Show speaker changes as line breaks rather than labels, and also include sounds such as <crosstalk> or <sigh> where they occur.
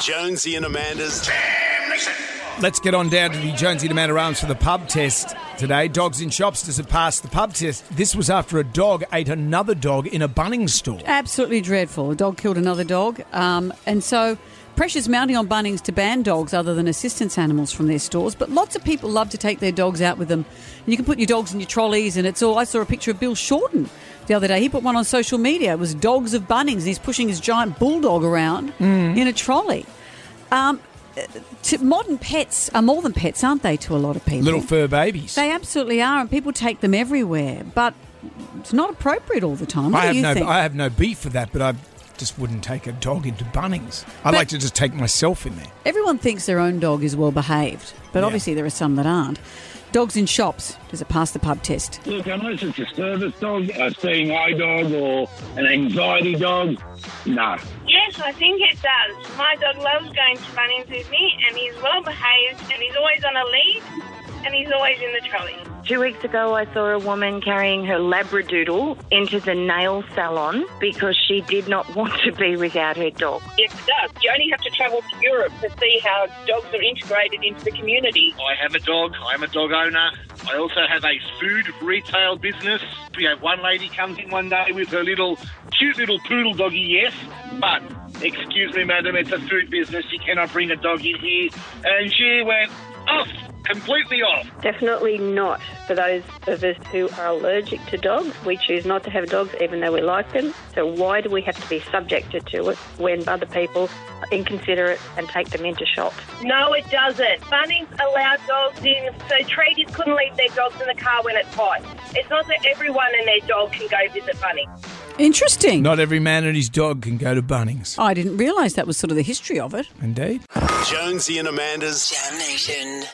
Jonesy and Amanda's
Let's get on down to the Jonesy and Amanda Arms for the pub test today. Dogs in shops does it pass the pub test? This was after a dog ate another dog in a Bunnings store.
Absolutely dreadful. A dog killed another dog. Um, and so pressure's mounting on Bunnings to ban dogs other than assistance animals from their stores. But lots of people love to take their dogs out with them. And you can put your dogs in your trolleys, and it's all. I saw a picture of Bill Shorten the other day. He put one on social media. It was dogs of Bunnings, and he's pushing his giant bulldog around in a trolley. Um, modern pets are more than pets, aren't they, to a lot of people?
Little fur babies.
They absolutely are, and people take them everywhere. But it's not appropriate all the time. What
I have
you
no,
think?
I have no beef for that, but I just wouldn't take a dog into Bunnings. I
But-
like to just take myself in there.
Everyone thinks their own dog is well behaved, but
Yeah.
obviously there are some that aren't. Dogs in shops, does it pass the pub test?
Look, unless it's a service dog, a seeing eye dog, or an anxiety dog, no.
Yes, I think it does. My dog loves going to Bunnings with me, and he's well behaved, and he's always on a lead, and he's always in the trolley.
Two weeks ago, I saw a woman carrying her Labradoodle into the nail salon because she did not <laughs> want to be without her dog.
Yes, it does. You only have to travel to Europe to see how dogs are integrated into the community.
I have a dog. I'm a dog owner. I also have a food retail business. We have one lady comes in one day with her little cute little poodle doggy, yes, but excuse me, madam, it's a food business. You cannot bring a dog in here. And she went off, completely off.
Definitely not for those of us who are allergic to dogs. We choose not to have dogs even though we like them. So why do we have to be subjected to it when other people are inconsiderate and take them into shops?
No, it doesn't. Bunnings allow dogs in, so tradies couldn't leave their dogs in the car when it's hot. It's not that everyone and their dog can go visit Bunnings.
Interesting.
Not every man and his dog can go to Bunnings.
I didn't realise that was sort of the history of it.
Indeed.
Jonesy and Amanda's
Jam Nation.